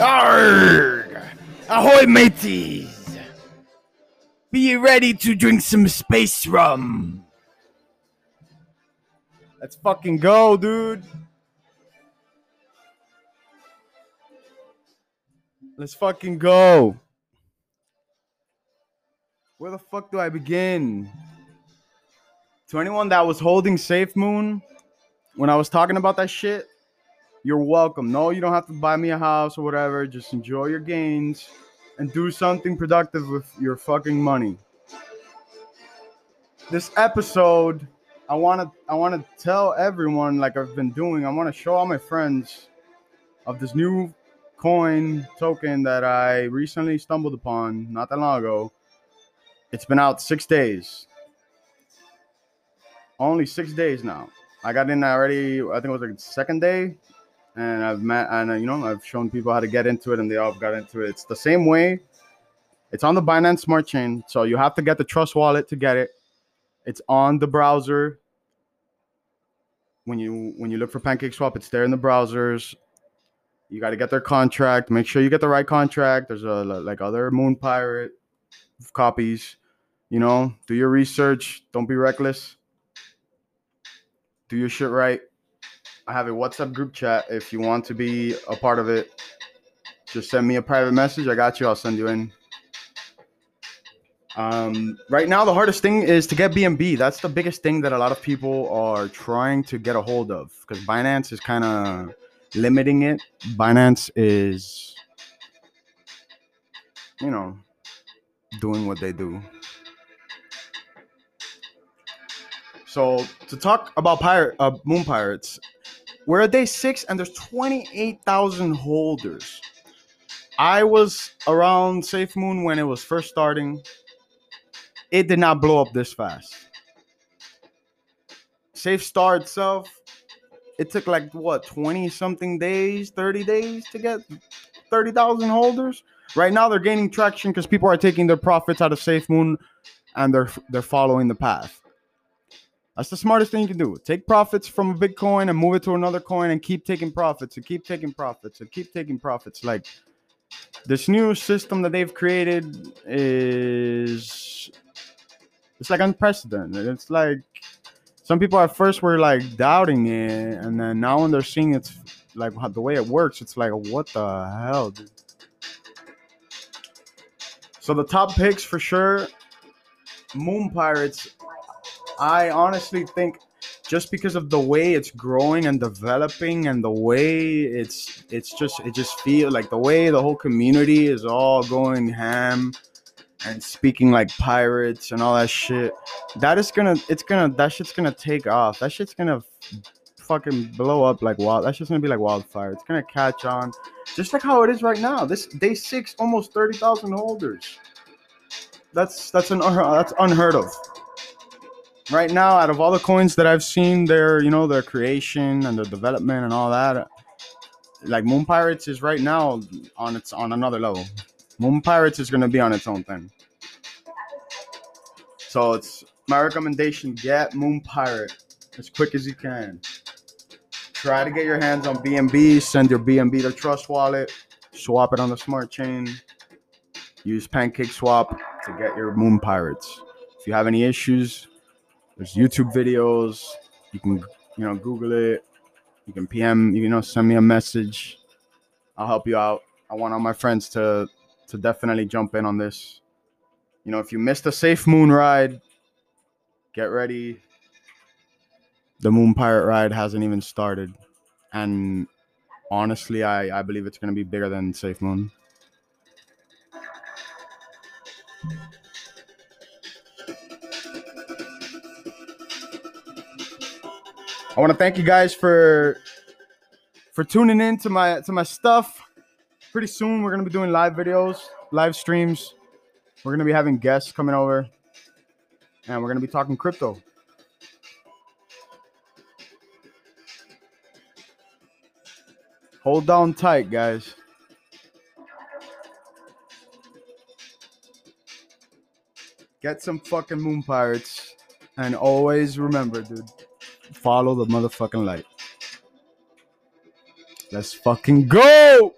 Arrgh! Ahoy, mateys! Be ready to drink some space rum? Let's fucking go, dude. Let's fucking go. Where the fuck do I begin? To anyone that was holding Safe Moon when I was talking about that shit, you're welcome. No, you don't have to buy me a house or whatever. Just enjoy your gains and do something productive with your fucking money. This episode, I want to I want to tell everyone like I've been doing. I want to show all my friends of this new coin token that I recently stumbled upon not that long ago. It's been out 6 days. Only 6 days now. I got in already, I think it was like second day and I've met and uh, you know I've shown people how to get into it, and they all got into it. It's the same way. It's on the Binance Smart Chain, so you have to get the Trust Wallet to get it. It's on the browser. When you when you look for Pancake Swap, it's there in the browsers. You got to get their contract. Make sure you get the right contract. There's a like other Moon Pirate copies. You know, do your research. Don't be reckless. Do your shit right I have a WhatsApp group chat. If you want to be a part of it, just send me a private message. I got you. I'll send you in. Um, right now, the hardest thing is to get BNB. That's the biggest thing that a lot of people are trying to get a hold of because Binance is kind of limiting it. Binance is, you know, doing what they do. So to talk about pirate, uh, Moon Pirates, we're at day six, and there's 28,000 holders. I was around Safe Moon when it was first starting. It did not blow up this fast. Safe Star itself, it took like what 20 something days, 30 days to get 30,000 holders. Right now they're gaining traction because people are taking their profits out of Safe Moon and they're they're following the path. That's the smartest thing you can do. Take profits from a Bitcoin and move it to another coin and keep taking profits and keep taking profits and keep taking profits. Like this new system that they've created is it's like unprecedented. It's like some people at first were like doubting it, and then now when they're seeing it's like the way it works, it's like what the hell, dude. So the top picks for sure, Moon Pirates I honestly think just because of the way it's growing and developing and the way it's it's just it just feel like the way the whole community is all going ham and speaking like pirates and all that shit that is gonna it's gonna that shit's gonna take off. That shit's gonna fucking blow up like wild that shit's gonna be like wildfire. It's gonna catch on. Just like how it is right now. This day six almost 30,000 holders. That's that's an that's unheard of right now, out of all the coins that I've seen, their you know their creation and their development and all that, like Moon Pirates is right now on its on another level. Moon Pirates is gonna be on its own thing. So it's my recommendation: get Moon Pirate as quick as you can. Try to get your hands on BNB. Send your BNB to Trust Wallet. Swap it on the smart chain. Use Pancake Swap to get your Moon Pirates. If you have any issues, there's YouTube videos. You can, you know, Google it. You can PM, you know, send me a message. I'll help you out. I want all my friends to to definitely jump in on this. You know, if you missed a safe moon ride, get ready. The moon pirate ride hasn't even started. And honestly, I, I believe it's gonna be bigger than Safe Moon. I want to thank you guys for for tuning in to my to my stuff. Pretty soon we're gonna be doing live videos, live streams. We're gonna be having guests coming over, and we're gonna be talking crypto. Hold down tight, guys. Get some fucking moon pirates, and always remember, dude follow the motherfucking light. Let's fucking go!